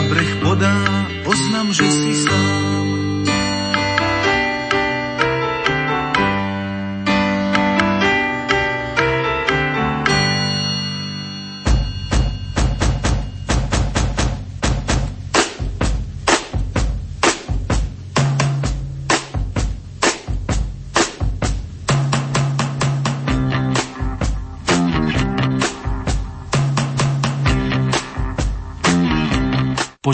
na breh podá oznam, že si sám.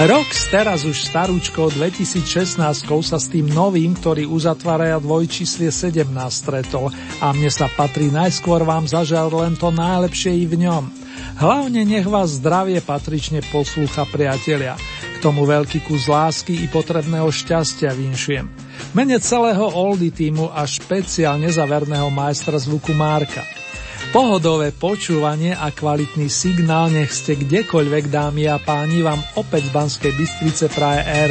Rox teraz už starúčkou 2016 sa s tým novým, ktorý uzatvára dvojčíslie 17 stretol a mne sa patrí najskôr vám zažal len to najlepšie i v ňom. Hlavne nech vás zdravie patrične poslúcha priatelia. K tomu veľký kus lásky i potrebného šťastia vinšujem. Mene celého Oldy týmu a špeciálne zaverného majstra zvuku Márka. Pohodové počúvanie a kvalitný signál nech ste kdekoľvek, dámy a páni, vám opäť z Banskej Bystrice praje R.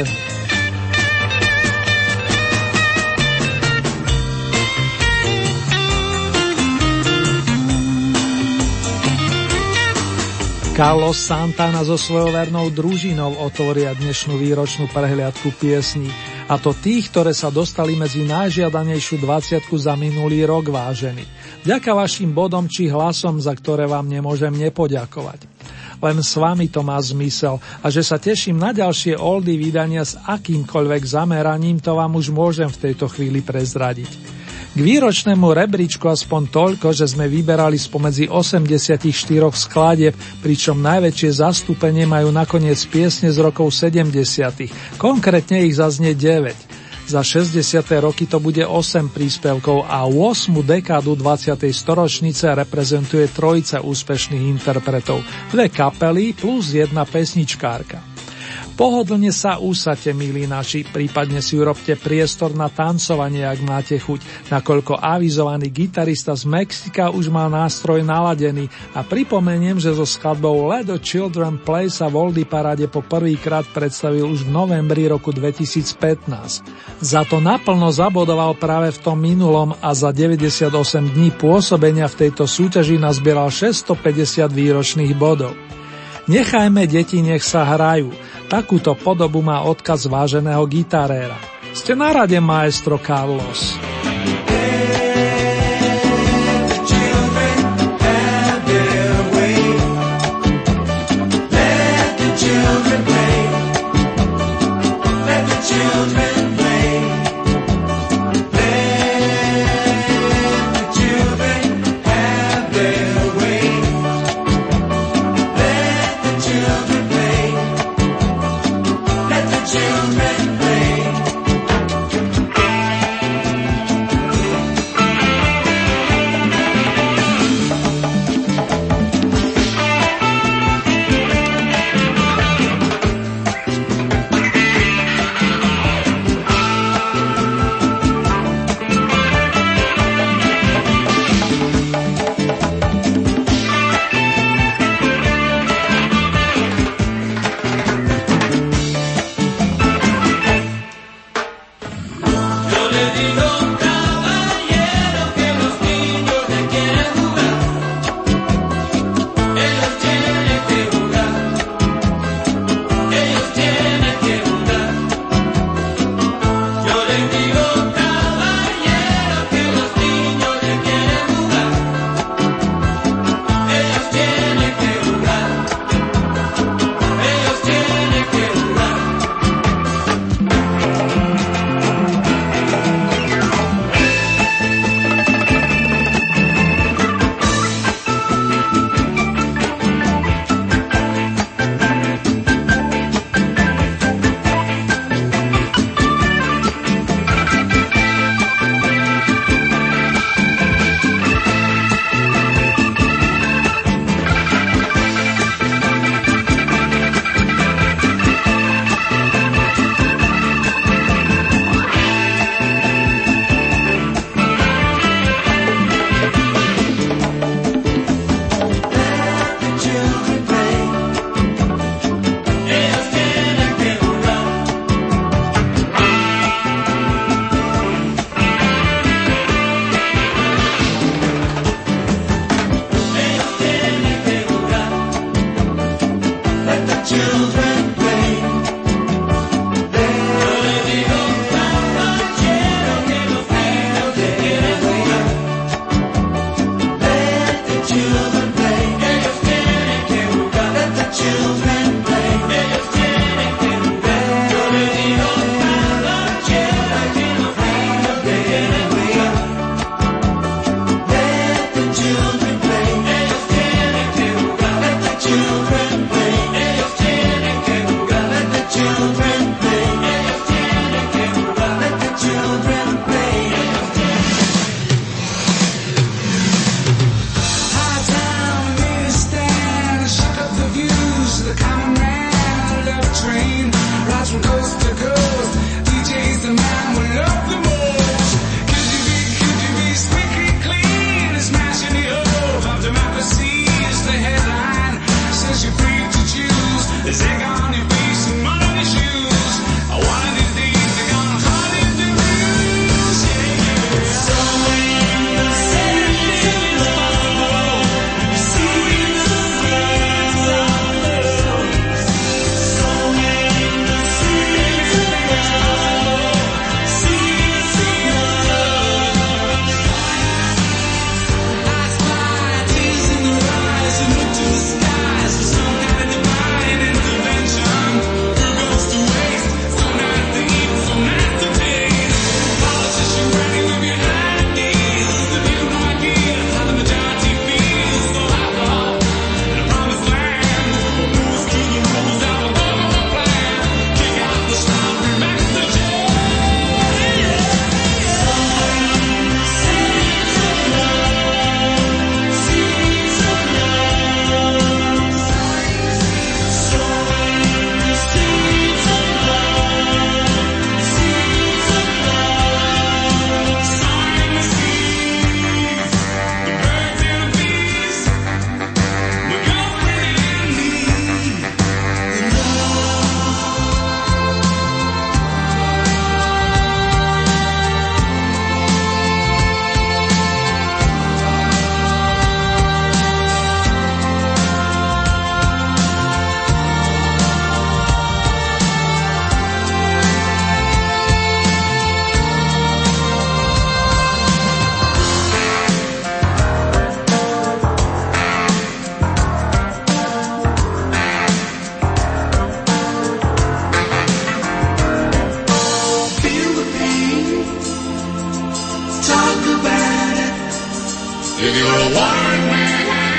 Carlos Santana so svojou vernou družinou otvoria dnešnú výročnú prehliadku piesní, a to tých, ktoré sa dostali medzi najžiadanejšiu 20 za minulý rok vážený. Ďaká vašim bodom či hlasom, za ktoré vám nemôžem nepoďakovať. Len s vami to má zmysel a že sa teším na ďalšie oldy vydania s akýmkoľvek zameraním, to vám už môžem v tejto chvíli prezradiť. K výročnému rebríčku aspoň toľko, že sme vyberali spomedzi 84 skladieb, pričom najväčšie zastúpenie majú nakoniec piesne z rokov 70. Konkrétne ich zaznie 9. Za 60. roky to bude 8 príspevkov a 8 dekádu 20. storočnice reprezentuje trojica úspešných interpretov, dve kapely plus jedna pesničkárka. Pohodlne sa úsate, milí naši, prípadne si urobte priestor na tancovanie, ak máte chuť, nakoľko avizovaný gitarista z Mexika už má nástroj naladený a pripomeniem, že so skladbou Let the Children Play sa v Oldy Parade po prvýkrát predstavil už v novembri roku 2015. Za to naplno zabodoval práve v tom minulom a za 98 dní pôsobenia v tejto súťaži nazbieral 650 výročných bodov. Nechajme deti, nech sa hrajú. Takúto podobu má odkaz váženého gitaréra. Ste na rade, maestro Carlos. If you're a wine,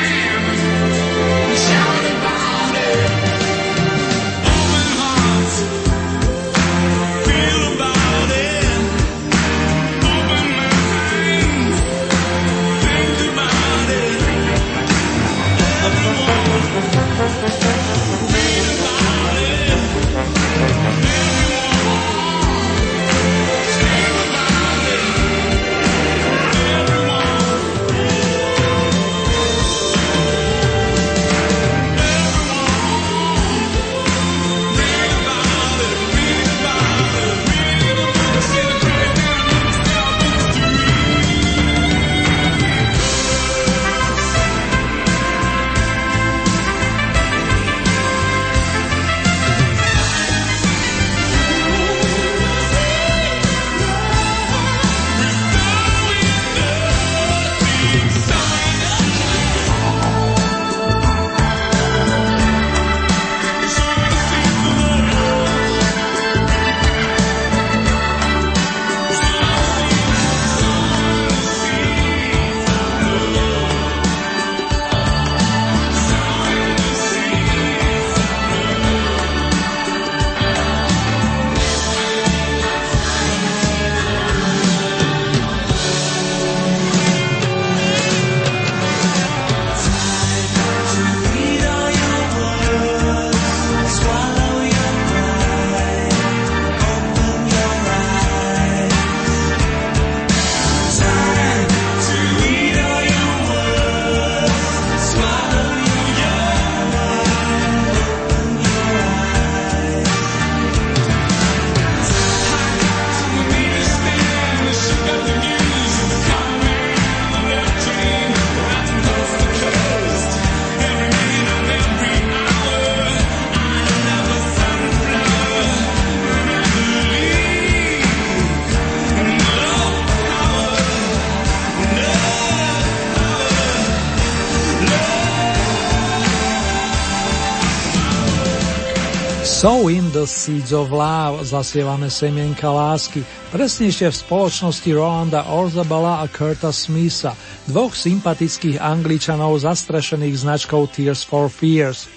So in the Seeds of Love zasievame semienka lásky, presnejšie v spoločnosti Rolanda Orzabala a Kurta Smitha, dvoch sympatických angličanov zastrešených značkou Tears for Fears.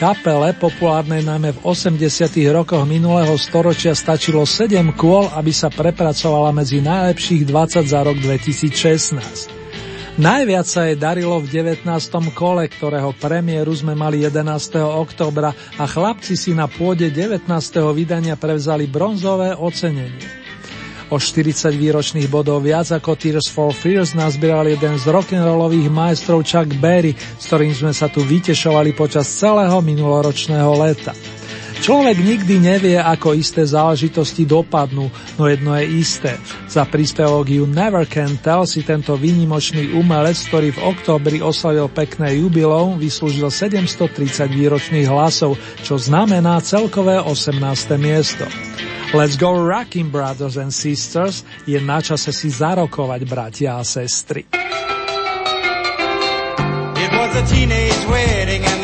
Kapele, populárnej najmä v 80. rokoch minulého storočia, stačilo 7 kôl, aby sa prepracovala medzi najlepších 20 za rok 2016. Najviac sa jej darilo v 19. kole, ktorého premiéru sme mali 11. oktobra a chlapci si na pôde 19. vydania prevzali bronzové ocenenie. O 40 výročných bodov viac ako Tears for Fears nazbieral jeden z rock'n'rollových majstrov Chuck Berry, s ktorým sme sa tu vytešovali počas celého minuloročného leta. Človek nikdy nevie, ako isté záležitosti dopadnú, no jedno je isté. Za príspevok You Never Can Tell si tento výnimočný umelec, ktorý v októbri oslavil pekné jubilom, vyslúžil 730 výročných hlasov, čo znamená celkové 18. miesto. Let's go rocking brothers and sisters, je na čase si zarokovať bratia a sestry. It was a teenage wedding and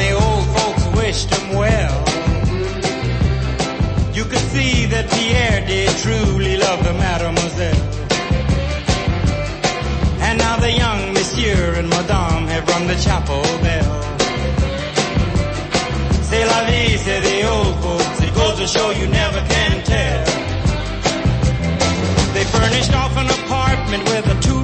truly love the mademoiselle. And now the young monsieur and madame have rung the chapel bell. C'est la vie, say the old folks. It goes to show you never can tell. They furnished off an apartment with a two-room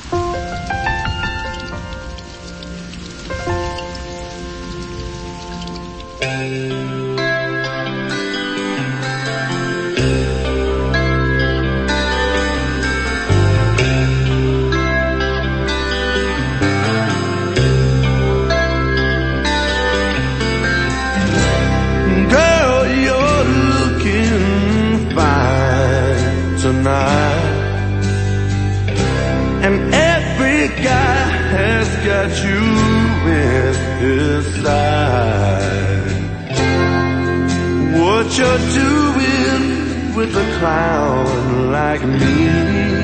What you're doing with a clown like me?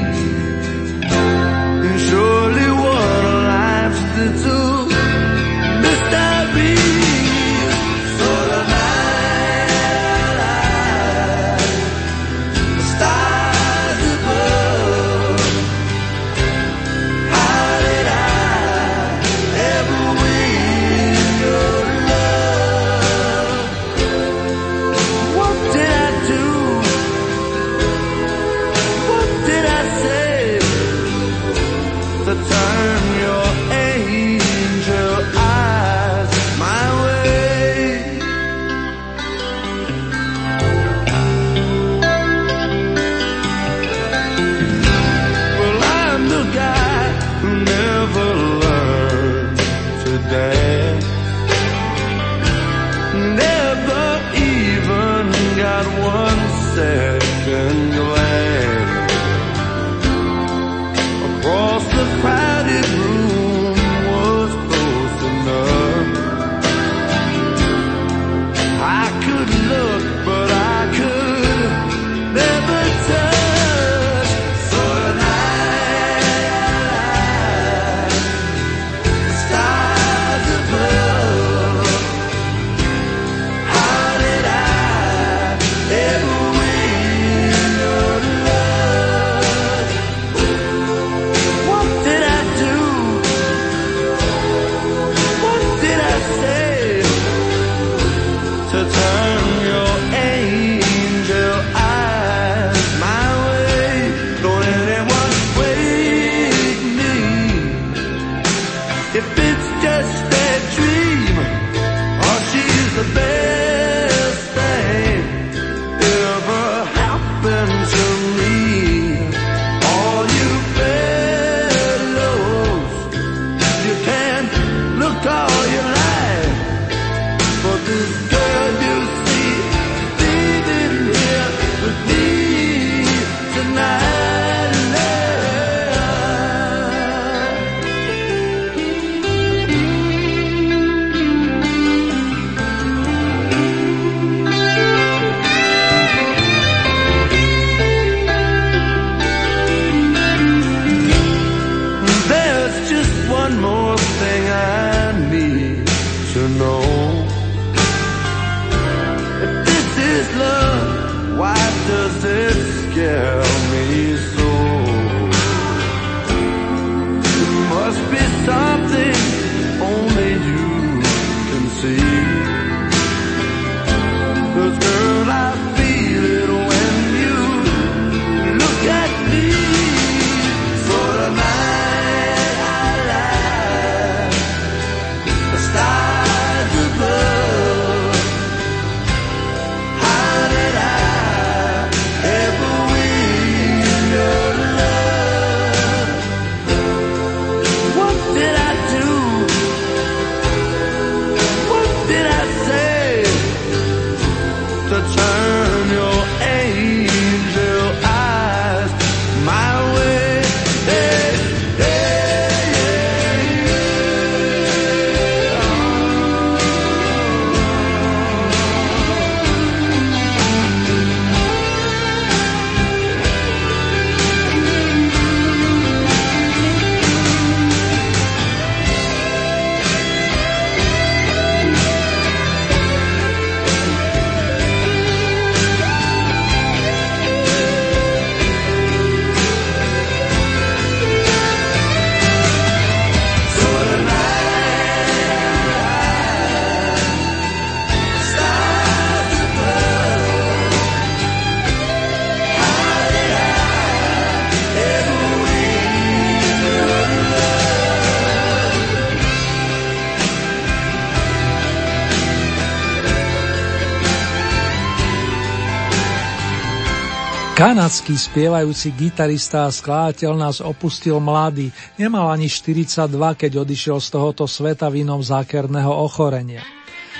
Kanadský spievajúci gitarista a skladateľ nás opustil mladý, nemal ani 42, keď odišiel z tohoto sveta vinom zákerného ochorenia.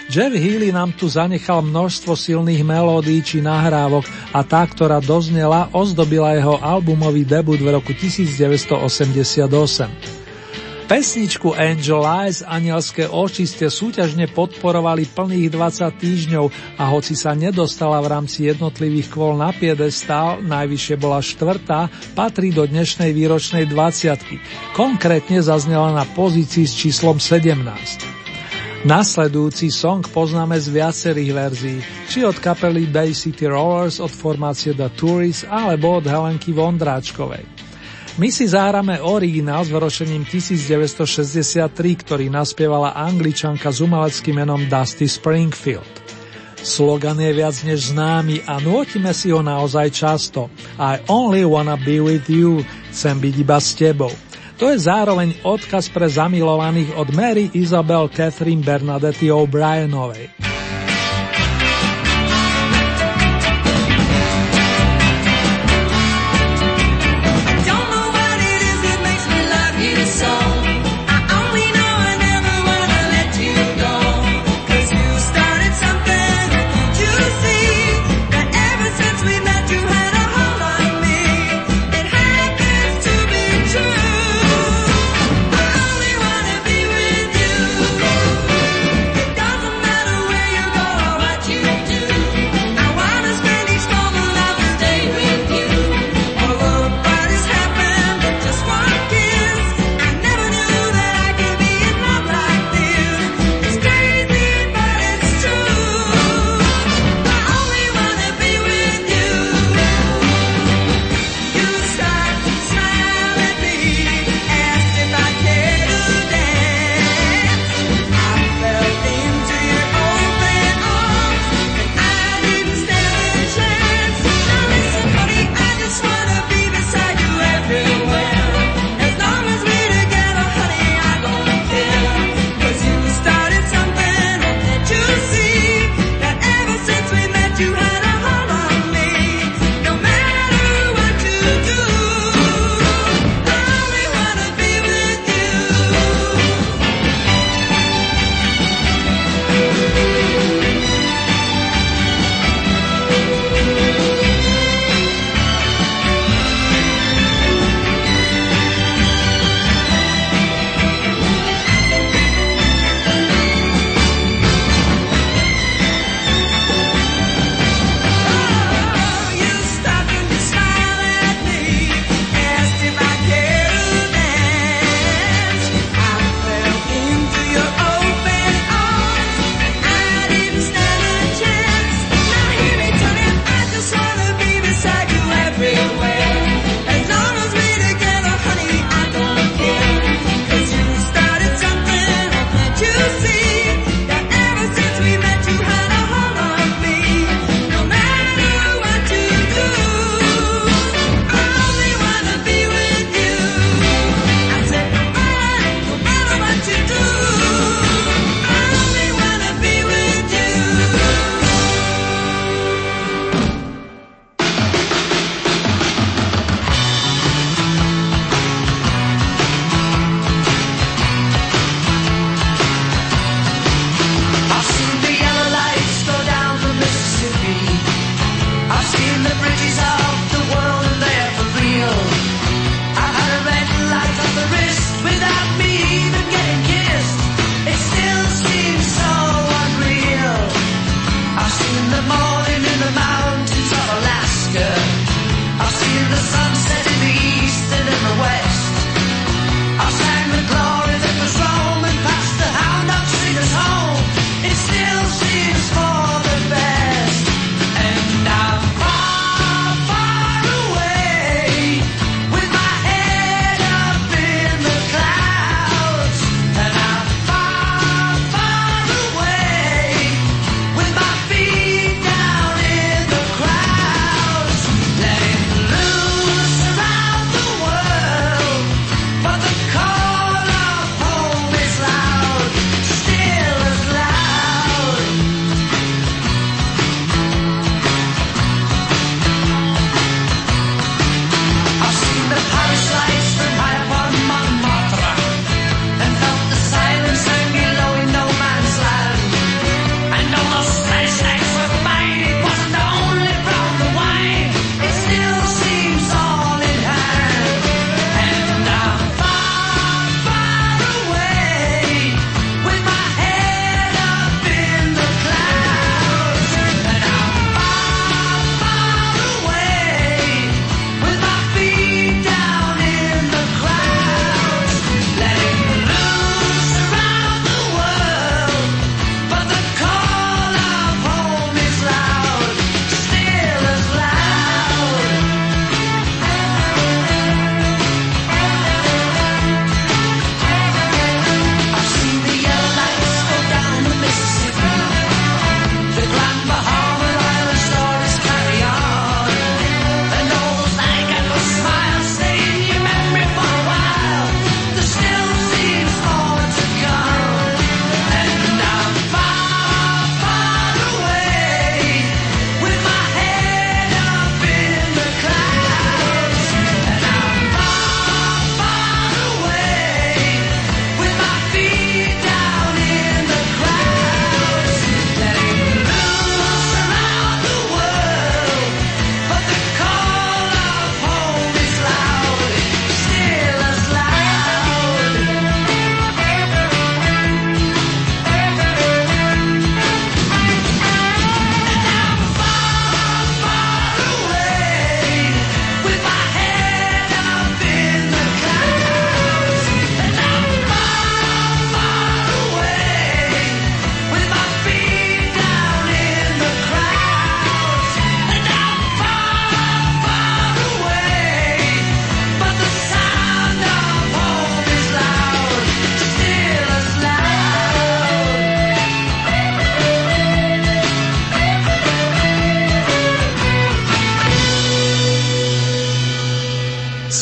Jeff Healy nám tu zanechal množstvo silných melódií či nahrávok a tá, ktorá doznela, ozdobila jeho albumový debut v roku 1988. Pesničku Angel Eyes Anielské oči ste súťažne podporovali plných 20 týždňov a hoci sa nedostala v rámci jednotlivých kvôl na piedestál, najvyššie bola štvrtá, patrí do dnešnej výročnej 20. Konkrétne zaznela na pozícii s číslom 17. Nasledujúci song poznáme z viacerých verzií, či od kapely Bay City Rollers, od formácie The Tourists alebo od Helenky Vondráčkovej. My si zahráme originál s vyročením 1963, ktorý naspievala angličanka s umeleckým menom Dusty Springfield. Slogan je viac než známy a nôtime si ho naozaj často. I only wanna be with you, chcem byť iba s tebou. To je zároveň odkaz pre zamilovaných od Mary Isabel Catherine Bernadette O'Brienovej.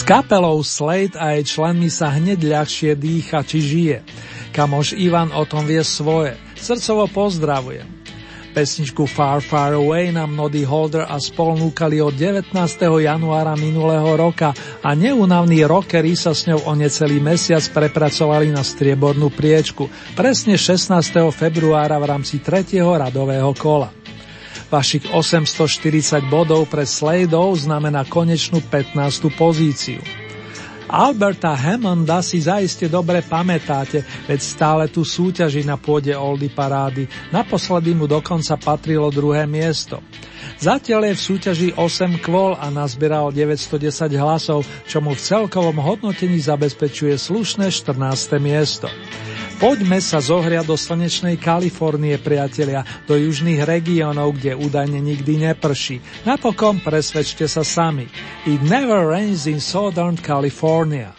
Kapelou Slade a jej členmi sa hneď ľahšie dýcha či žije. Kamoš Ivan o tom vie svoje. Srdcovo pozdravujem. Pesničku Far Far Away nám Nody Holder a spol núkali od 19. januára minulého roka a neunavní rockery sa s ňou o necelý mesiac prepracovali na striebornú priečku, presne 16. februára v rámci 3. radového kola. Vašich 840 bodov pre Sladeov znamená konečnú 15. pozíciu. Alberta Hammonda si zaiste dobre pamätáte, veď stále tu súťaží na pôde Oldy parády. Naposledy mu dokonca patrilo druhé miesto. Zatiaľ je v súťaži 8 kvôl a nazbieral 910 hlasov, čo mu v celkovom hodnotení zabezpečuje slušné 14. miesto. Poďme sa zohriať do slnečnej Kalifornie, priatelia, do južných regiónov, kde údajne nikdy neprší. Napokon presvedčte sa sami. It never rains in Southern California.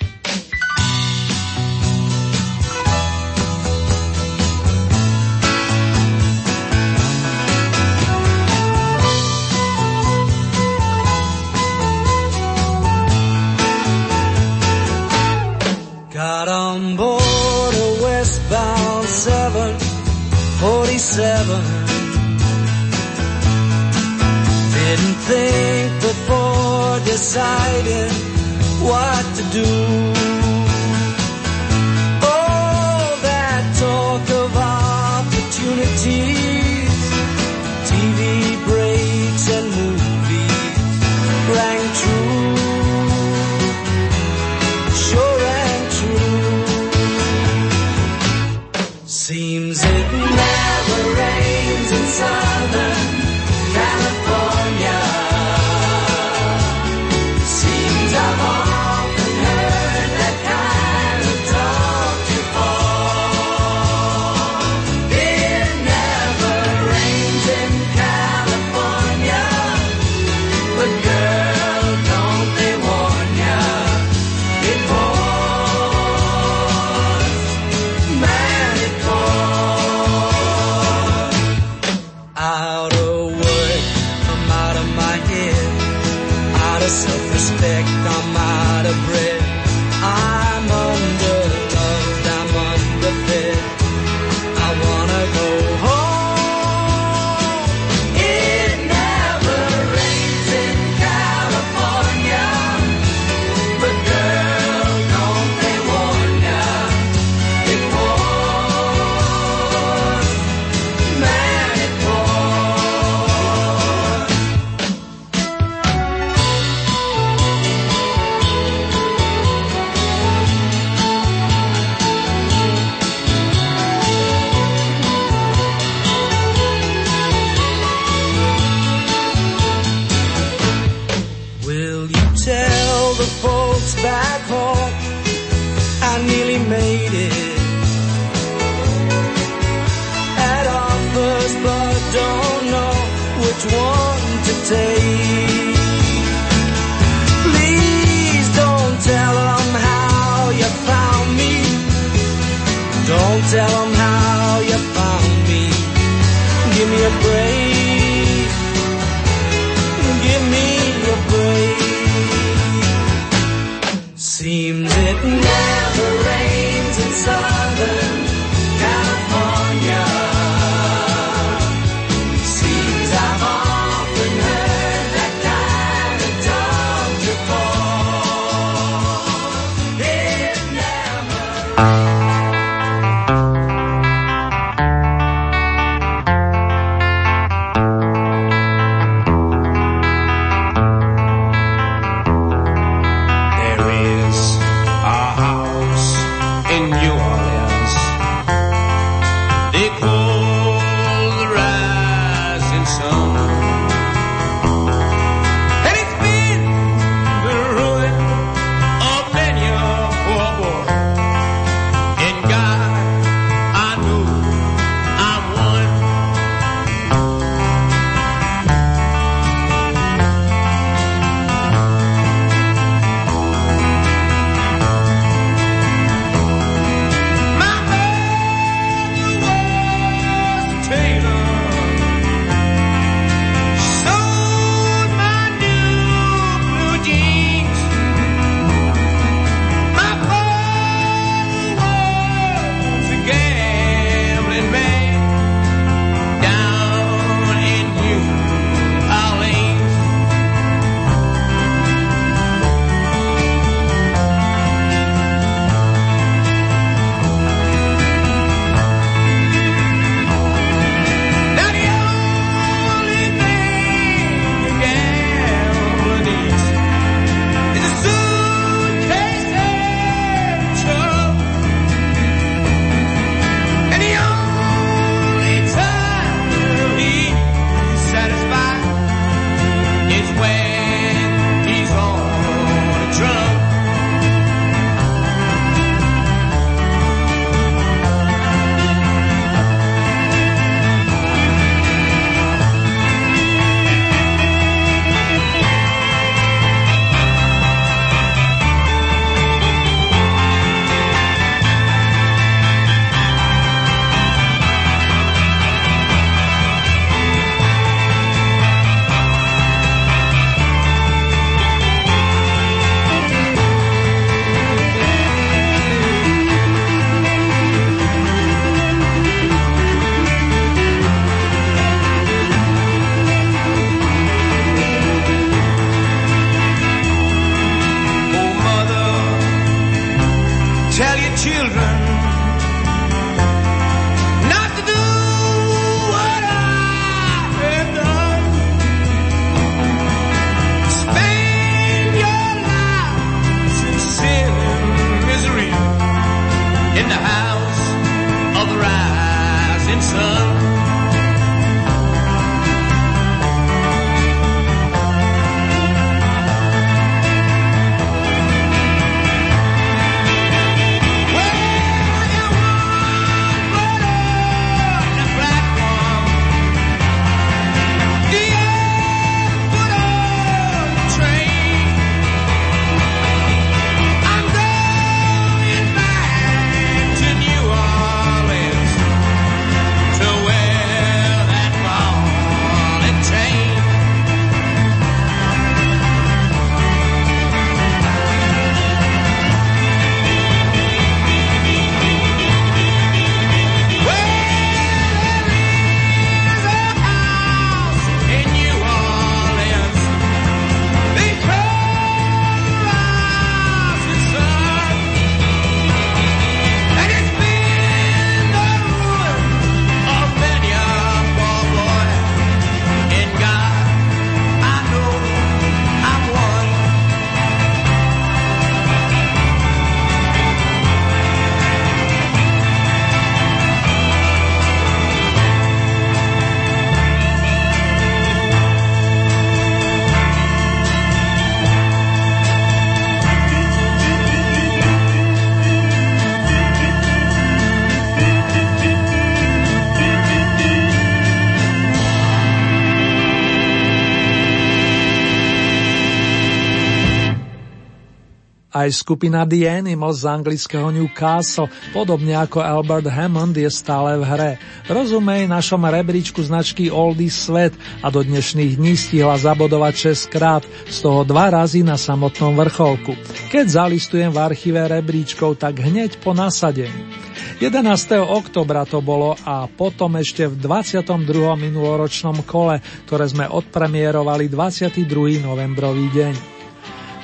Aj skupina The Animals z anglického Newcastle, podobne ako Albert Hammond, je stále v hre. Rozumej našom rebríčku značky Oldy Svet a do dnešných dní stihla zabodovať 6 krát, z toho dva razy na samotnom vrcholku. Keď zalistujem v archíve rebríčkov, tak hneď po nasadení. 11. oktobra to bolo a potom ešte v 22. minuloročnom kole, ktoré sme odpremierovali 22. novembrový deň.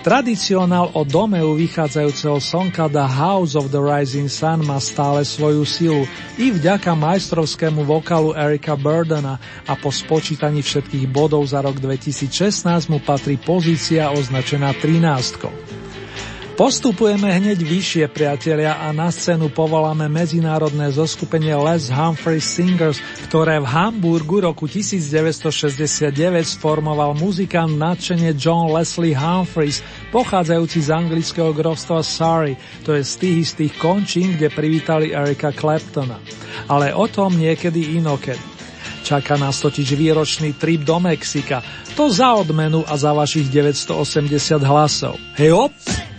Tradicionál o domeu vychádzajúceho sonka The House of the Rising Sun má stále svoju silu i vďaka majstrovskému vokalu Erika Burdena a po spočítaní všetkých bodov za rok 2016 mu patrí pozícia označená 13. Postupujeme hneď vyššie, priatelia, a na scénu povoláme medzinárodné zoskupenie Les Humphrey Singers, ktoré v Hamburgu roku 1969 sformoval muzikant nadšenie John Leslie Humphreys, pochádzajúci z anglického grovstva Surrey, to je z tých istých končín, kde privítali Erika Claptona. Ale o tom niekedy inokedy. Čaká nás totiž výročný trip do Mexika. To za odmenu a za vašich 980 hlasov. Hej op!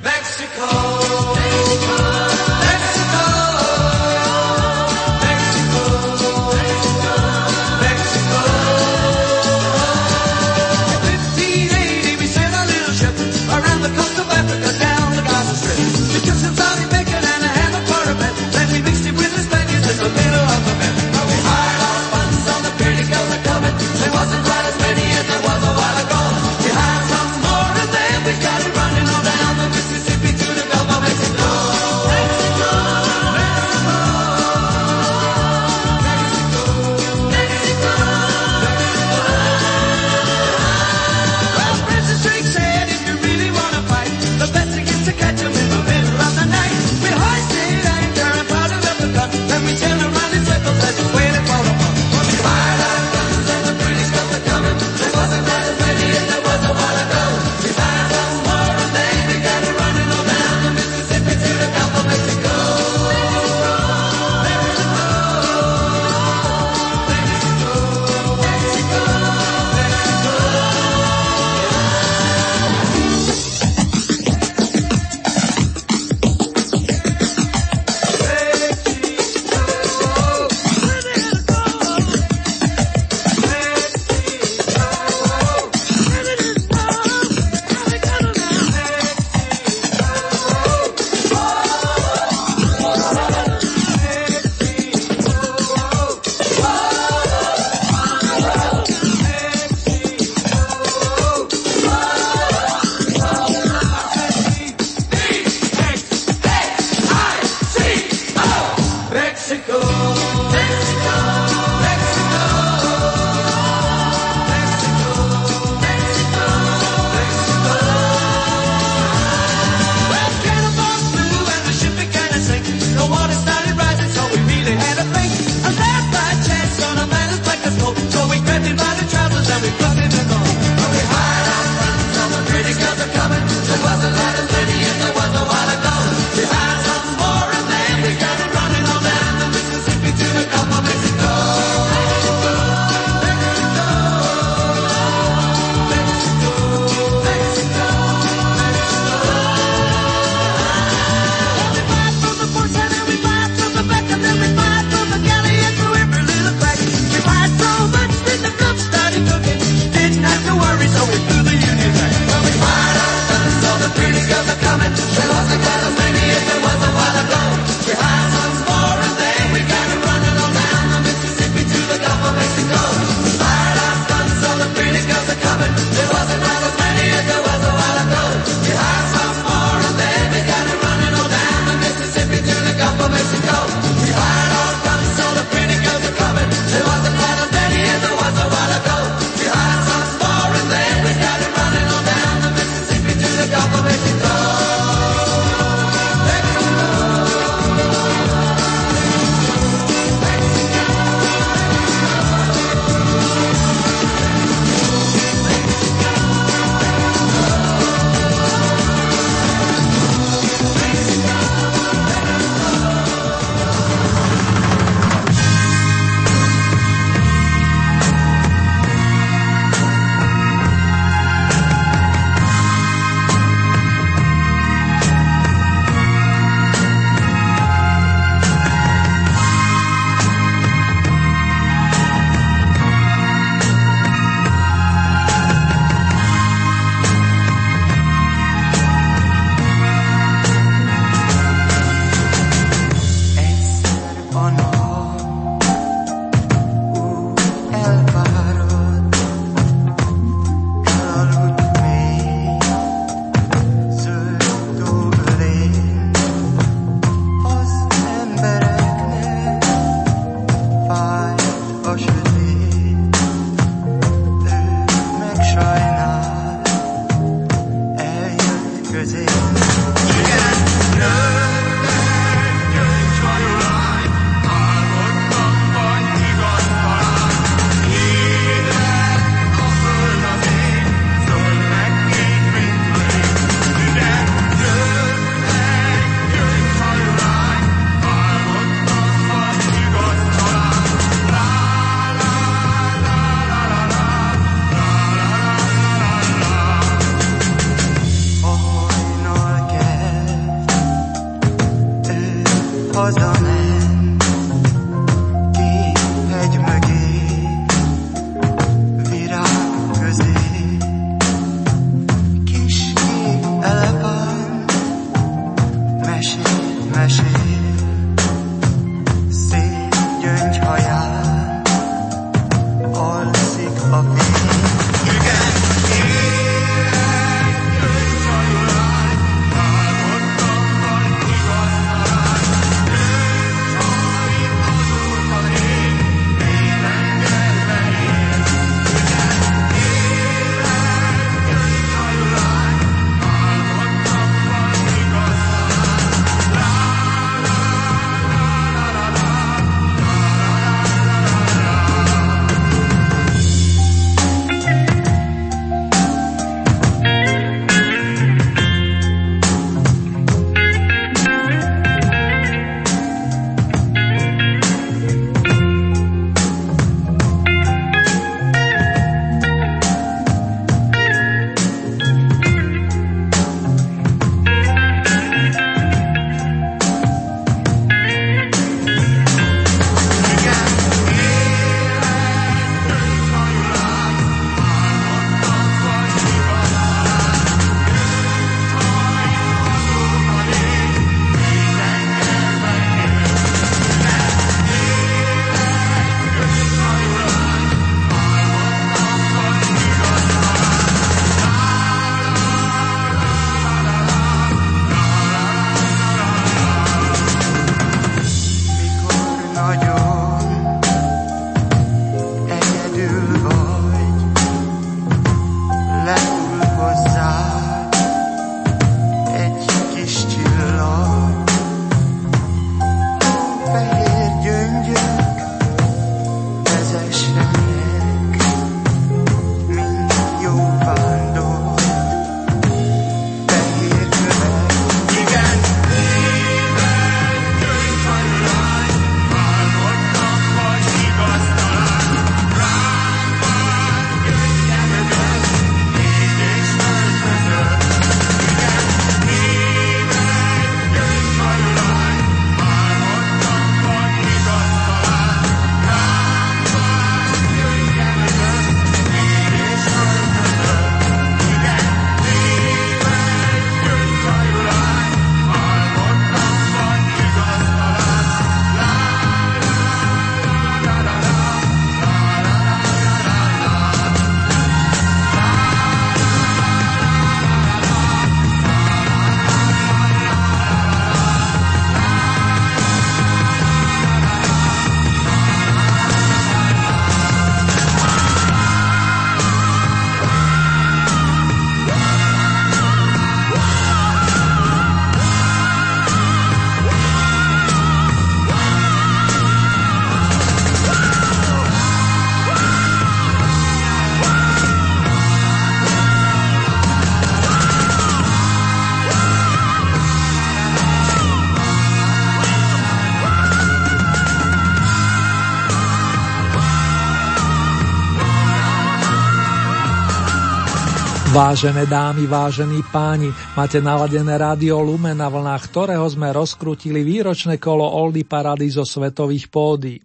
Vážené dámy, vážení páni, máte naladené rádio Lumen, na vlnách ktorého sme rozkrutili výročné kolo Oldy Parady zo svetových pódy.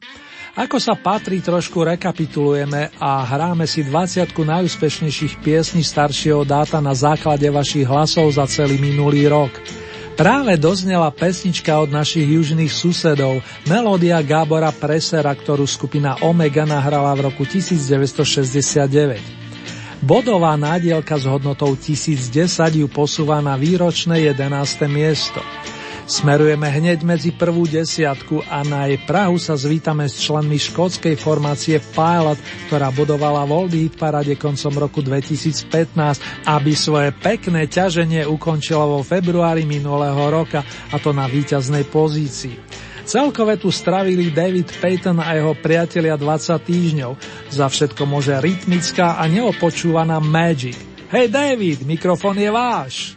Ako sa patrí, trošku rekapitulujeme a hráme si 20 najúspešnejších piesní staršieho dáta na základe vašich hlasov za celý minulý rok. Práve doznela pesnička od našich južných susedov, melódia Gábora Presera, ktorú skupina Omega nahrala v roku 1969. Bodová nádielka s hodnotou 1010 ju posúva na výročné 11. miesto. Smerujeme hneď medzi prvú desiatku a na jej Prahu sa zvítame s členmi škótskej formácie Pilot, ktorá bodovala Voldy Hit Parade koncom roku 2015, aby svoje pekné ťaženie ukončila vo februári minulého roka, a to na víťaznej pozícii. Celkové tu stravili David Payton a jeho priatelia 20 týždňov. Za všetko môže rytmická a neopočúvaná Magic. Hej David, mikrofón je váš.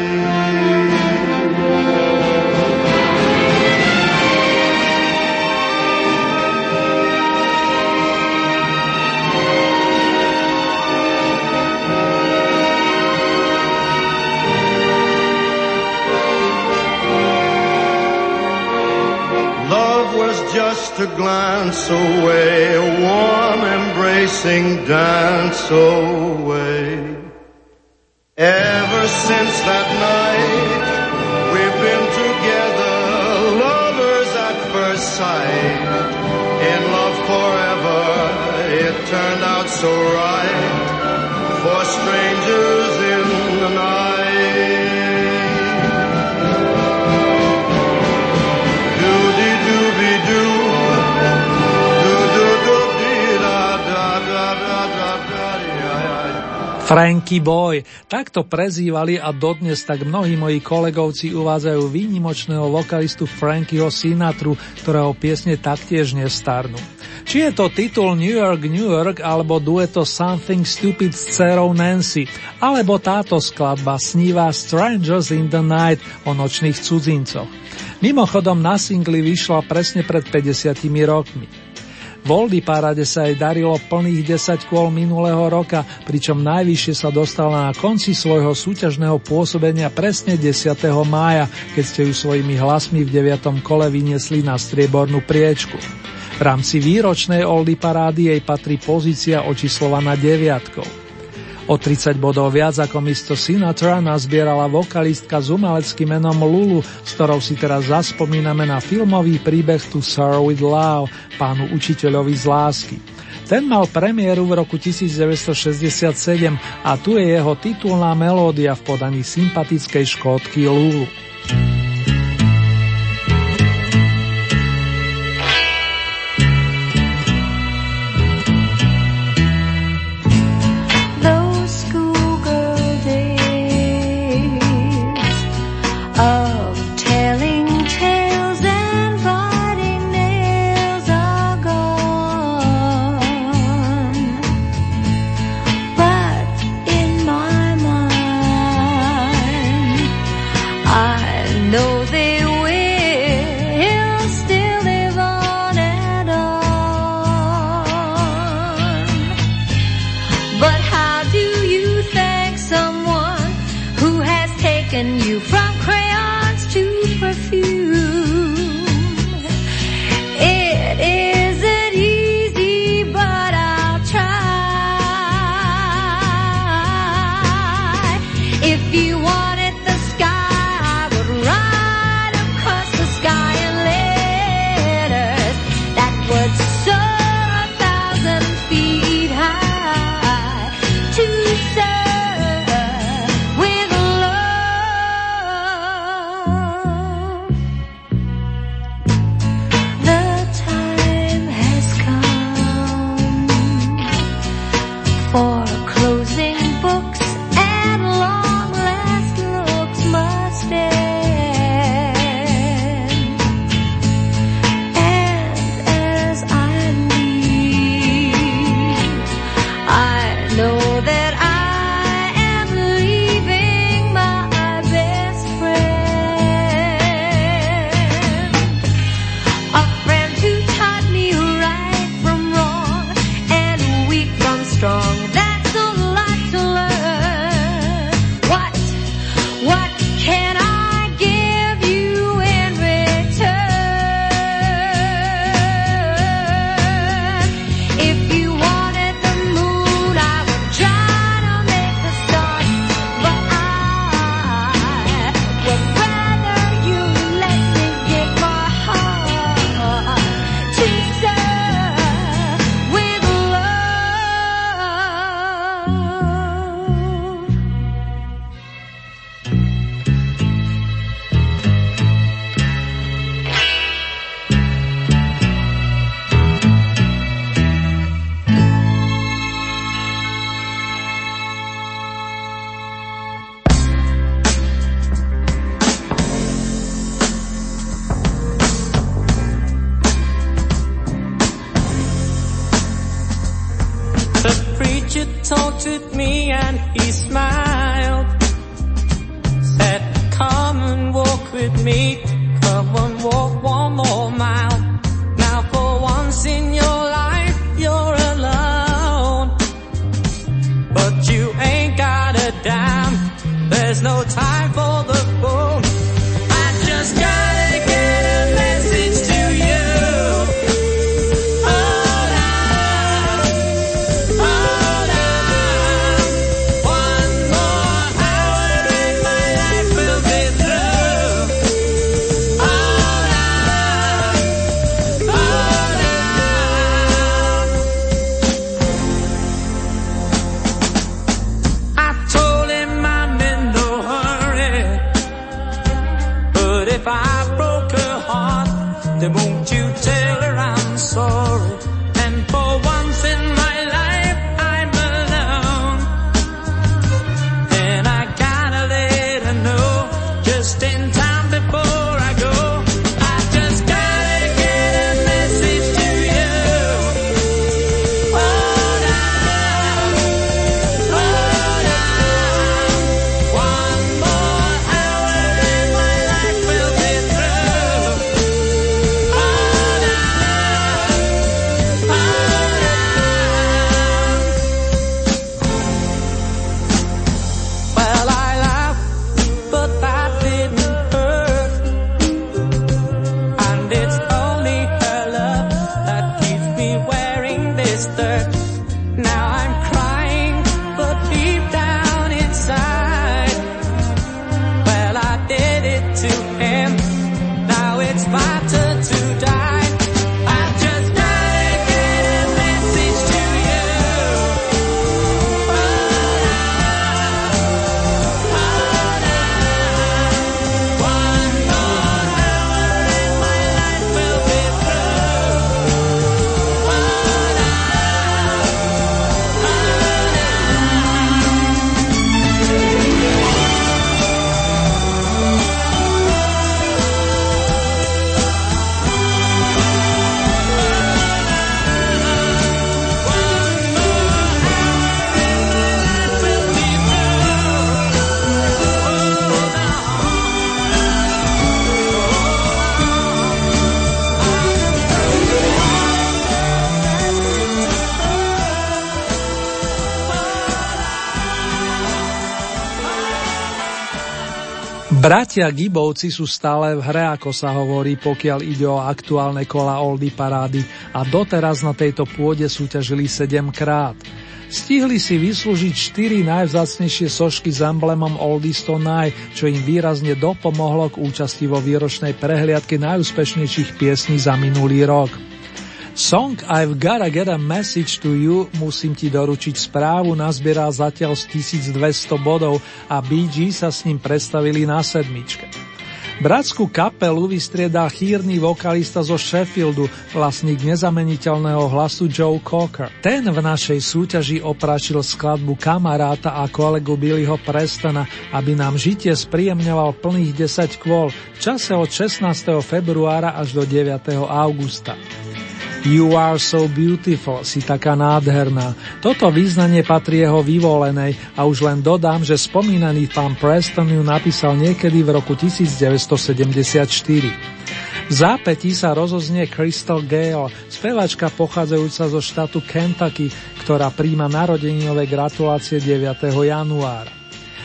Just a glance away, a warm embracing dance away. Ever since that night, we've been together, lovers at first sight. In love forever, it turned out so right Franky Boy, takto prezývali a dodnes tak mnohí moji kolegovci uvádzajú výnimočného vokalistu Frankyho Sinatru, ktorého piesne taktiež nestarnú. Či je to titul New York, New York, alebo dueto Something Stupid s dcerou Nancy, alebo táto skladba sníva Strangers in the Night o nočných cudzincoch. Mimochodom na singli vyšla presne pred 50 rokmi. V Oldy parade sa jej darilo plných 10 kôl minulého roka, pričom najvyššie sa dostala na konci svojho súťažného pôsobenia presne 10. mája, keď ste ju svojimi hlasmi v 9. kole vyniesli na striebornú priečku. V rámci výročnej Oldy parády jej patrí pozícia očíslovaná deviatkou. O 30 bodov viac ako misto Sinatra nazbierala vokalistka s umeleckým menom Lulu, s ktorou si teraz zaspomíname na filmový príbeh To Sir with Love, pánu učiteľovi z lásky. Ten mal premiéru v roku 1967 a tu je jeho titulná melódia v podaní sympatickej škótky Lulu. Bratia Gibovci sú stále v hre, ako sa hovorí, pokiaľ ide o aktuálne kola Oldy parády a doteraz na tejto pôde súťažili 7 krát. Stihli si vyslúžiť 4 najvzácnejšie sošky s emblemom Oldies Tonight, čo im výrazne dopomohlo k účasti vo výročnej prehliadke najúspešnejších piesní za minulý rok. Song I've Gotta Get a Message to You musím ti doručiť správu nazbieral zatiaľ z 1200 bodov a BG sa s ním predstavili na sedmičke. Bratskú kapelu vystriedal chýrny vokalista zo Sheffieldu, vlastník nezameniteľného hlasu Joe Cocker. Ten v našej súťaži opračil skladbu kamaráta a kolegu Billyho Prestona, aby nám žitie spríjemňoval plných 10 kvôl v čase od 16. februára až do 9. augusta. You are so beautiful, si taká nádherná. Toto význanie patrí jeho vyvolenej a už len dodám, že spomínaný pán Preston ju napísal niekedy v roku 1974. V zápätí sa rozoznie Crystal Gale, spevačka pochádzajúca zo štátu Kentucky, ktorá príjma narodeninové gratulácie 9. januára.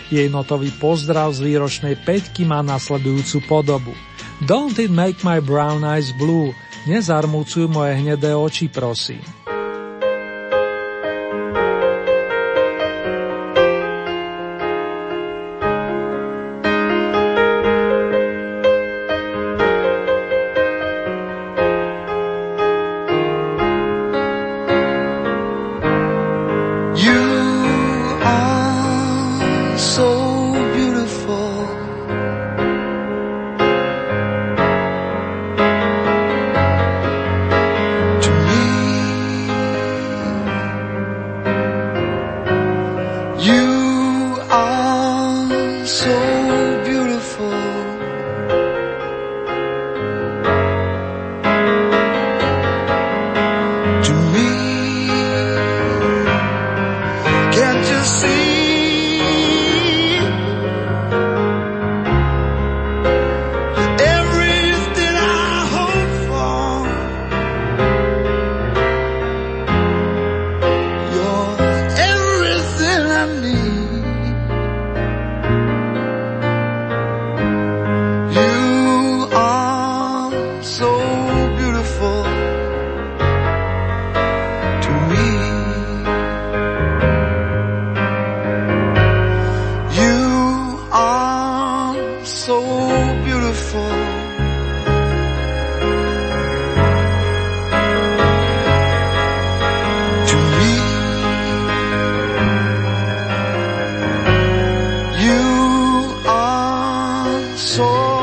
Jej notový pozdrav z výročnej peťky má nasledujúcu podobu. Don't it make my brown eyes blue – Nezarmúcuj moje hnedé oči, prosím. soul.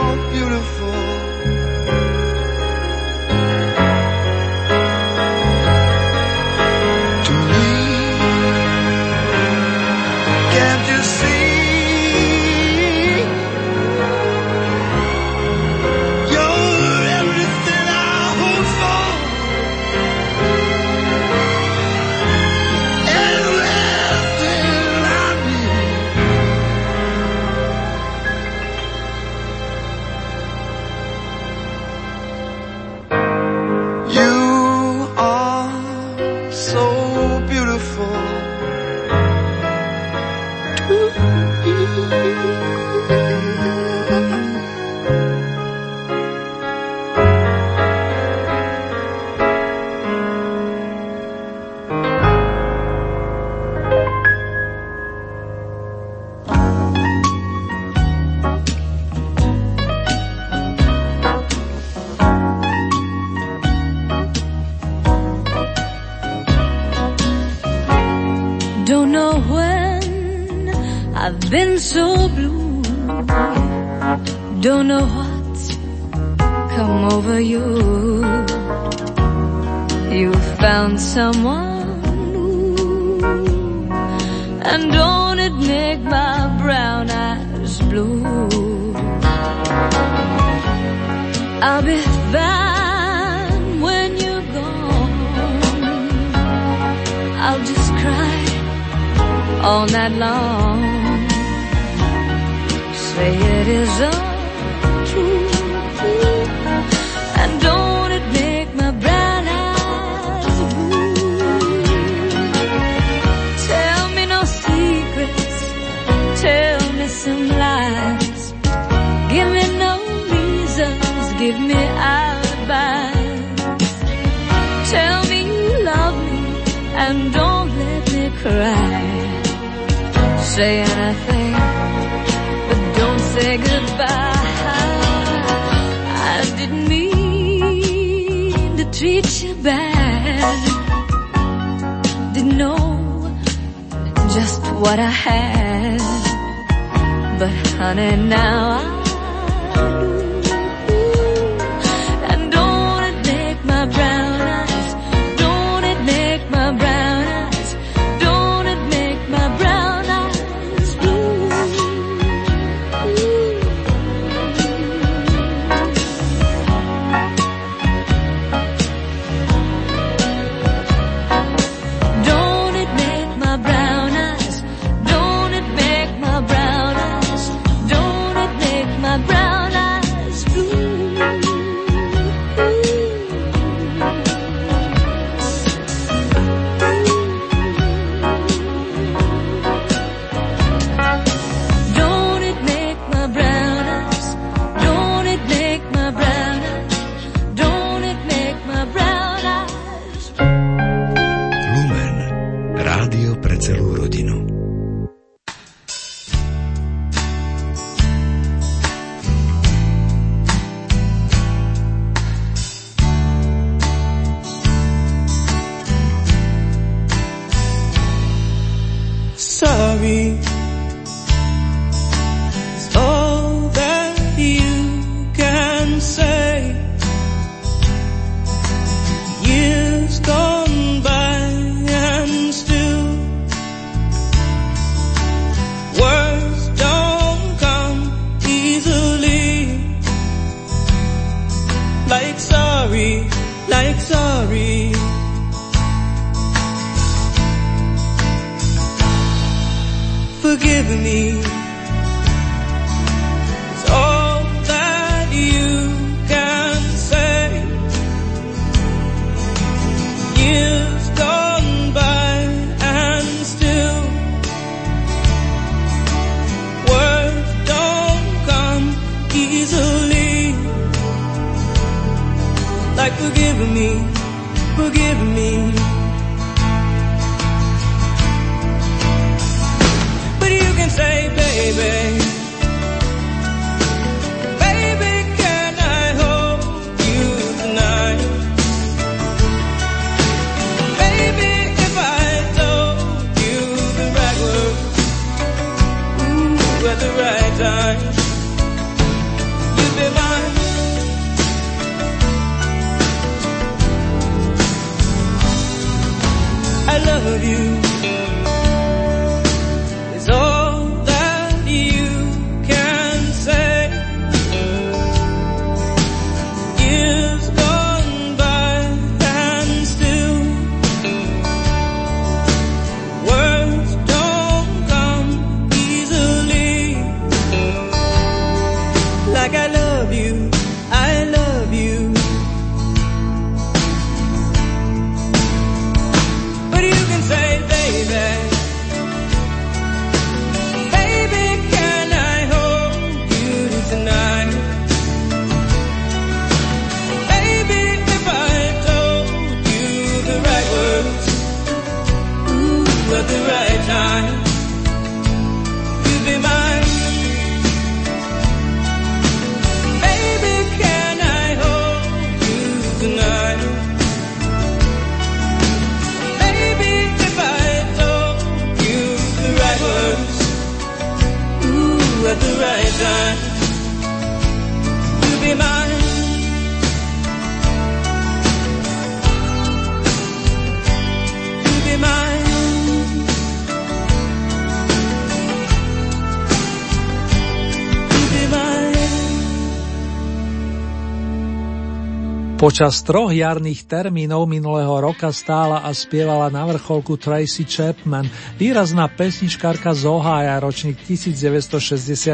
Počas troch jarných termínov minulého roka stála a spievala na vrcholku Tracy Chapman, výrazná pesničkárka z Ohája, ročník 1964.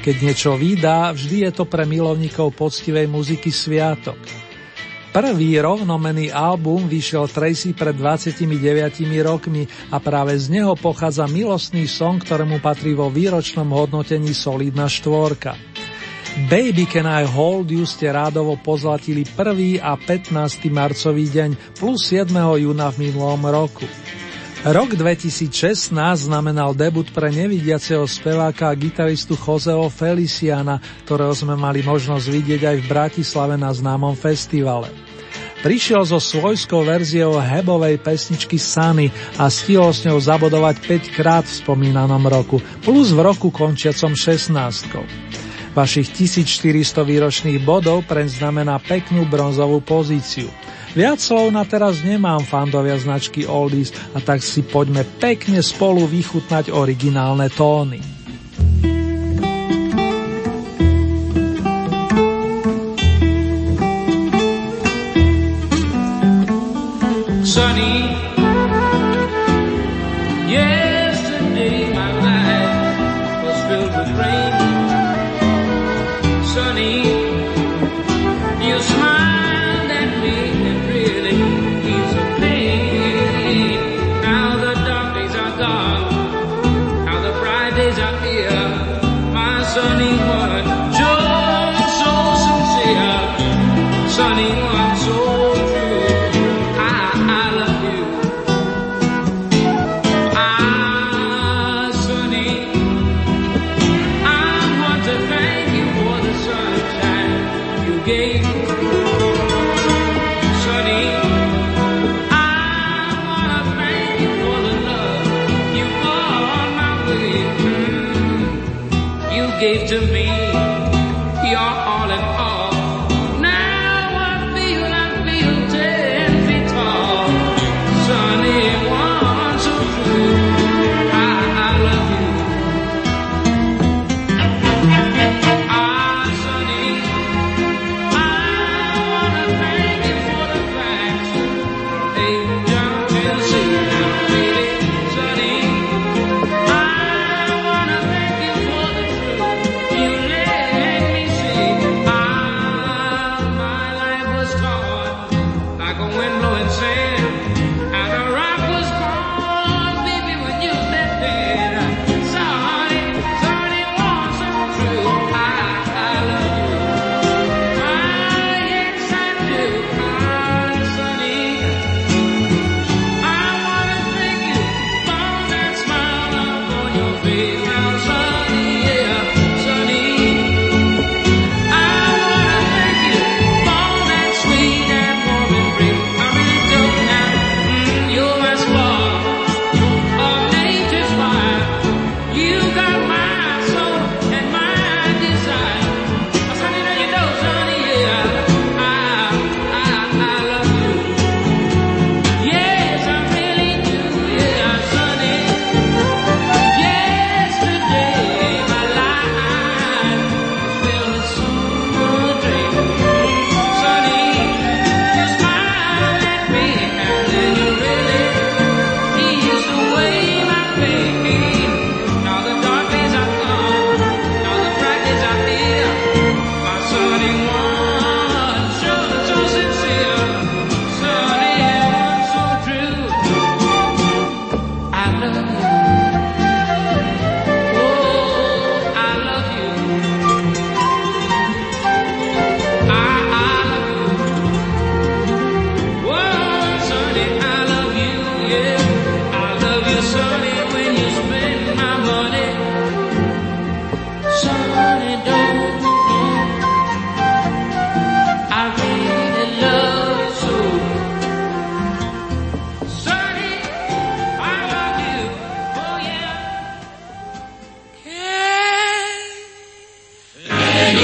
Keď niečo vydá, vždy je to pre milovníkov poctivej muziky sviatok. Prvý rovnomený album vyšiel Tracy pred 29 rokmi a práve z neho pochádza milostný song, ktorému patrí vo výročnom hodnotení Solidná štvorka. Baby Can I Hold You ste rádovo pozlatili 1. a 15. marcový deň plus 7. júna v minulom roku. Rok 2016 znamenal debut pre nevidiaceho speváka a gitaristu Joseho Feliciana, ktorého sme mali možnosť vidieť aj v Bratislave na známom festivale. Prišiel so svojskou verziou hebovej pesničky Sunny a stihol s ňou zabodovať 5 krát v spomínanom roku, plus v roku končiacom 16. Vašich 1400 výročných bodov preň znamená peknú bronzovú pozíciu. Viac slov na teraz nemám fandovia značky Oldies a tak si poďme pekne spolu vychutnať originálne tóny. You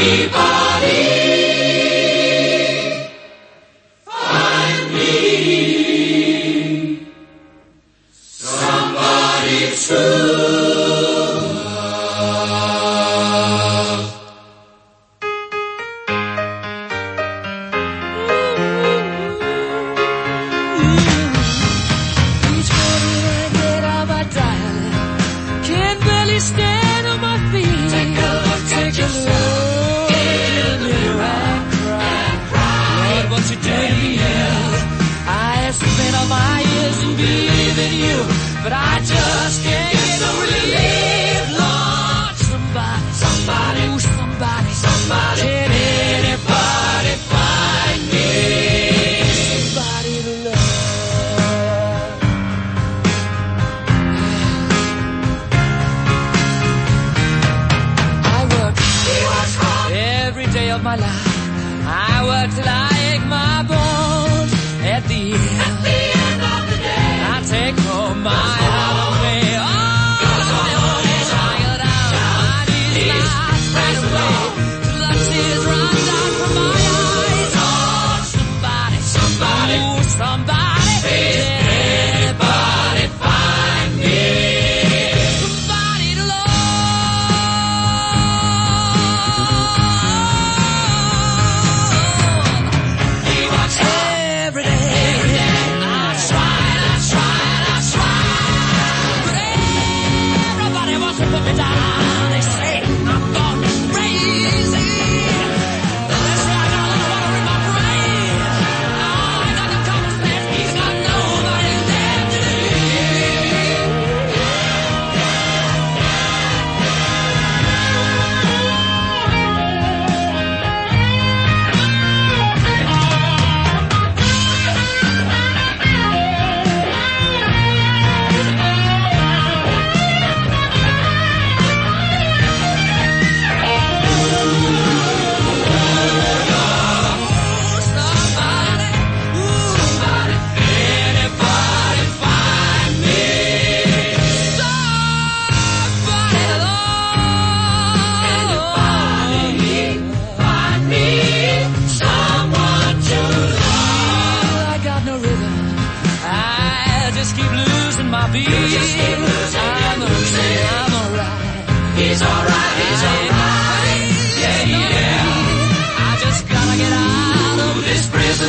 Viva!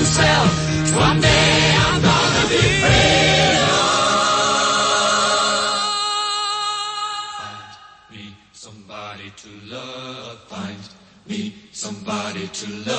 himself. One day I'm gonna be free. Find me somebody to love. Find me somebody to love.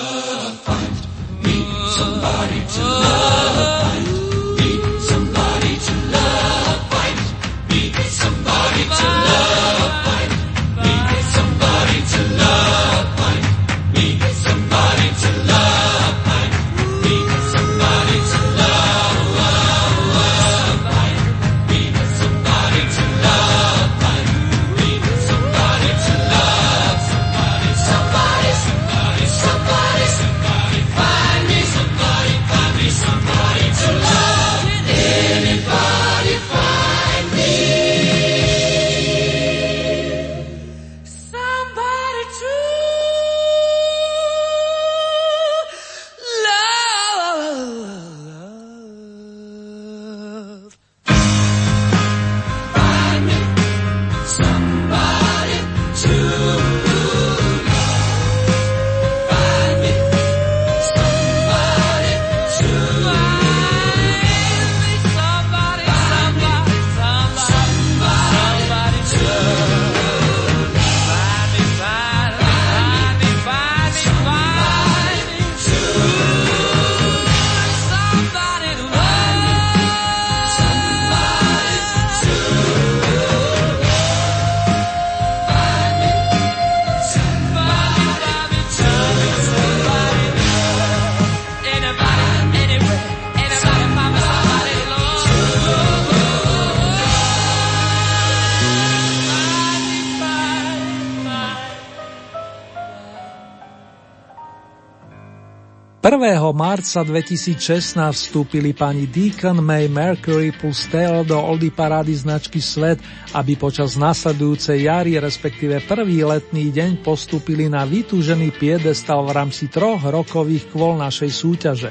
marca 2016 vstúpili pani Deacon May Mercury plus Pustel do oldy parády značky Svet, aby počas nasledujúcej jary, respektíve prvý letný deň postúpili na vytúžený piedestal v rámci troch rokových kvôl našej súťaže.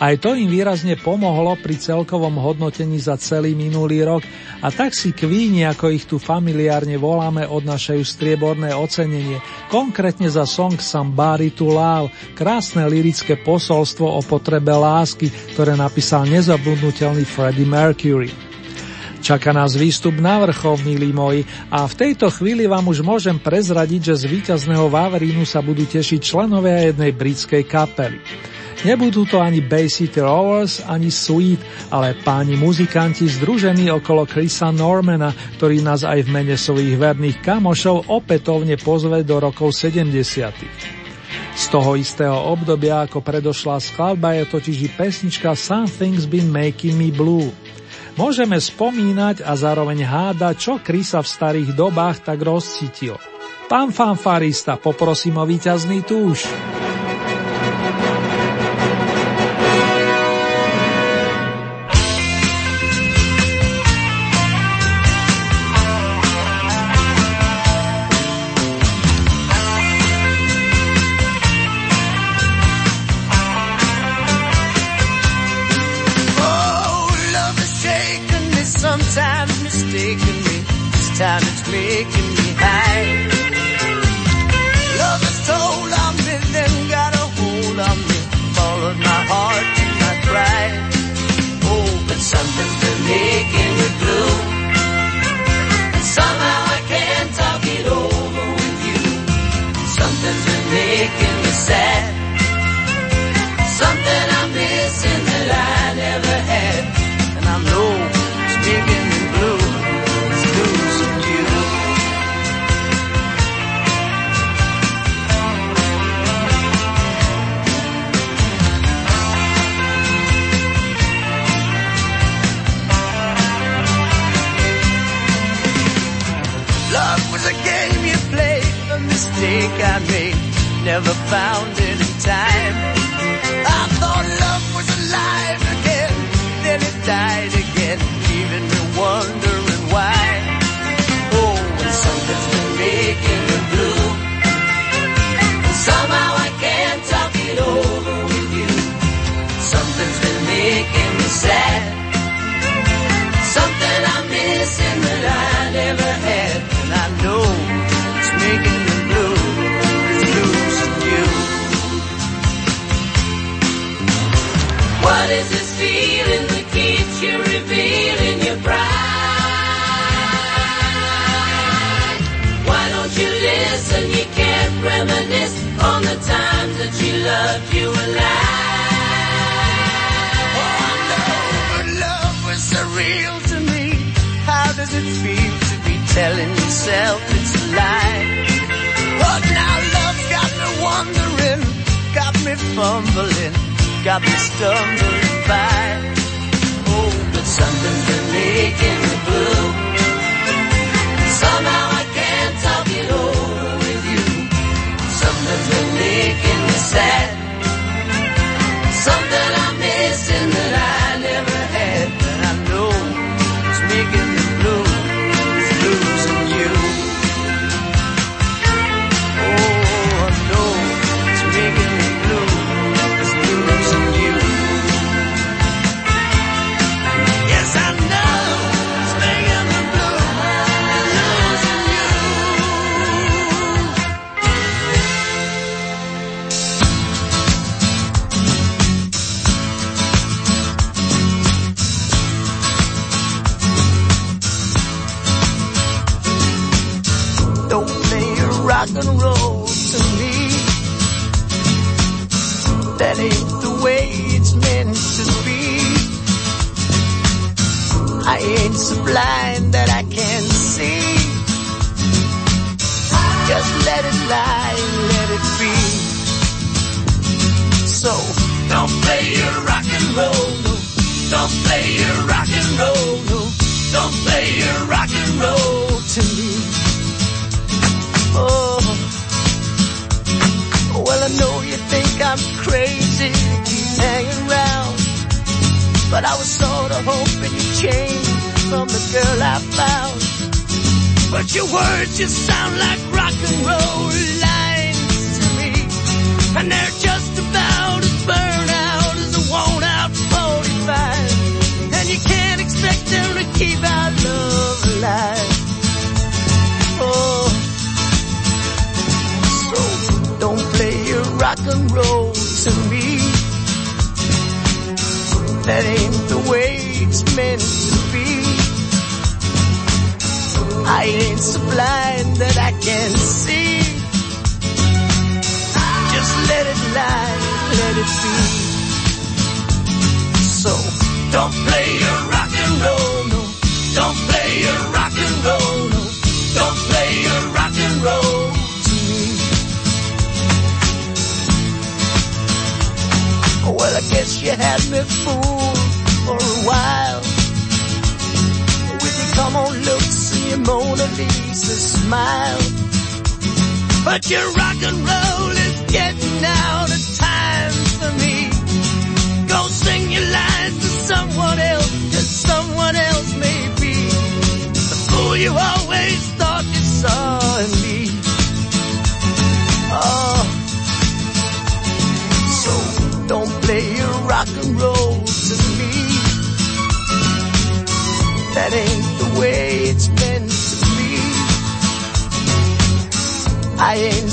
Aj to im výrazne pomohlo pri celkovom hodnotení za celý minulý rok a tak si kvíni, ako ich tu familiárne voláme, odnášajú strieborné ocenenie, konkrétne za song Somebody to Love, krásne lirické posolstvo o potrebe lásky, ktoré napísal nezabudnutelný Freddie Mercury. Čaká nás výstup na vrchol, milí moji, a v tejto chvíli vám už môžem prezradiť, že z víťazného Vavrínu sa budú tešiť členovia jednej britskej kapely. Nebudú to ani Bay City Rovers, ani Sweet, ale páni muzikanti združení okolo Chrisa Normana, ktorý nás aj v mene svojich verných kamošov opätovne pozve do rokov 70. Z toho istého obdobia ako predošla skladba je totiž i pesnička Something's Been Making Me Blue. Môžeme spomínať a zároveň hádať, čo Krisa v starých dobách tak rozcítil. Pán fanfarista, poprosím o víťazný túž.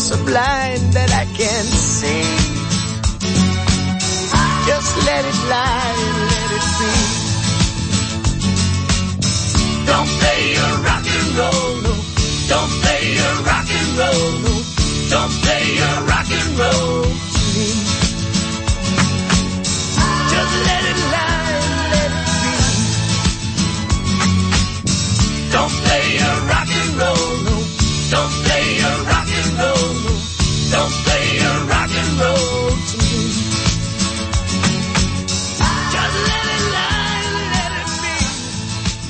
So blind that I can't see. Just let it lie and let it be. Don't play your rock and roll, no. Don't play your rock and roll, no. Don't play your rock and roll to me. Just let it lie let it be. Don't play your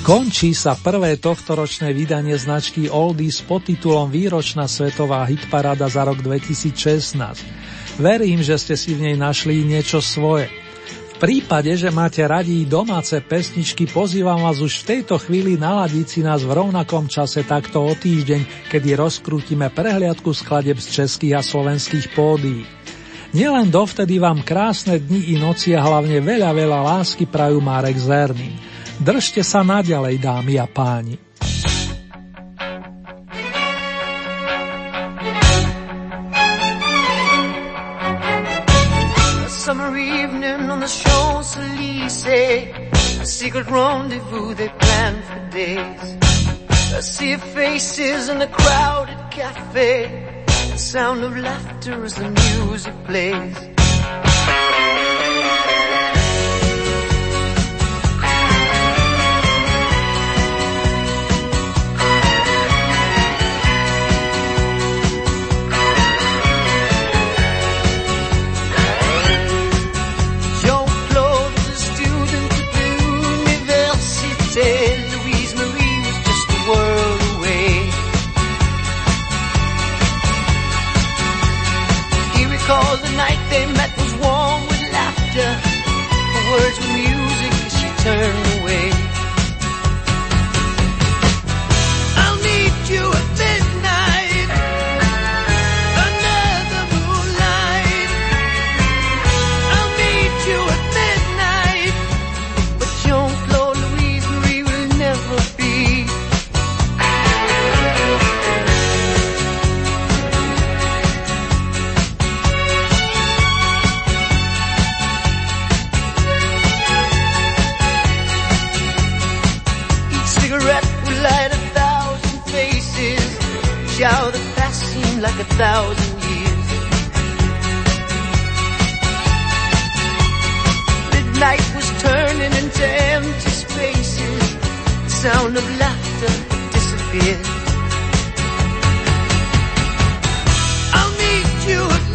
Končí sa prvé tohtoročné vydanie značky Oldies pod titulom Výročná svetová hitparáda za rok 2016. Verím, že ste si v nej našli niečo svoje. V prípade, že máte radi domáce pesničky, pozývam vás už v tejto chvíli naladiť si nás v rovnakom čase takto o týždeň, kedy rozkrútime prehliadku skladeb z českých a slovenských pódií. Nielen dovtedy vám krásne dni i noci a hlavne veľa, veľa lásky prajú Marek Zernin. Držte sa naďalej, dámy a páni. Summer evening on the Champs-Élysées A secret rendezvous they planned for days. Sea of faces in a crowded cafe. The sound of laughter as the music plays as like a thousand years. Midnight was turning into empty spaces. The sound of laughter disappeared. I'll meet you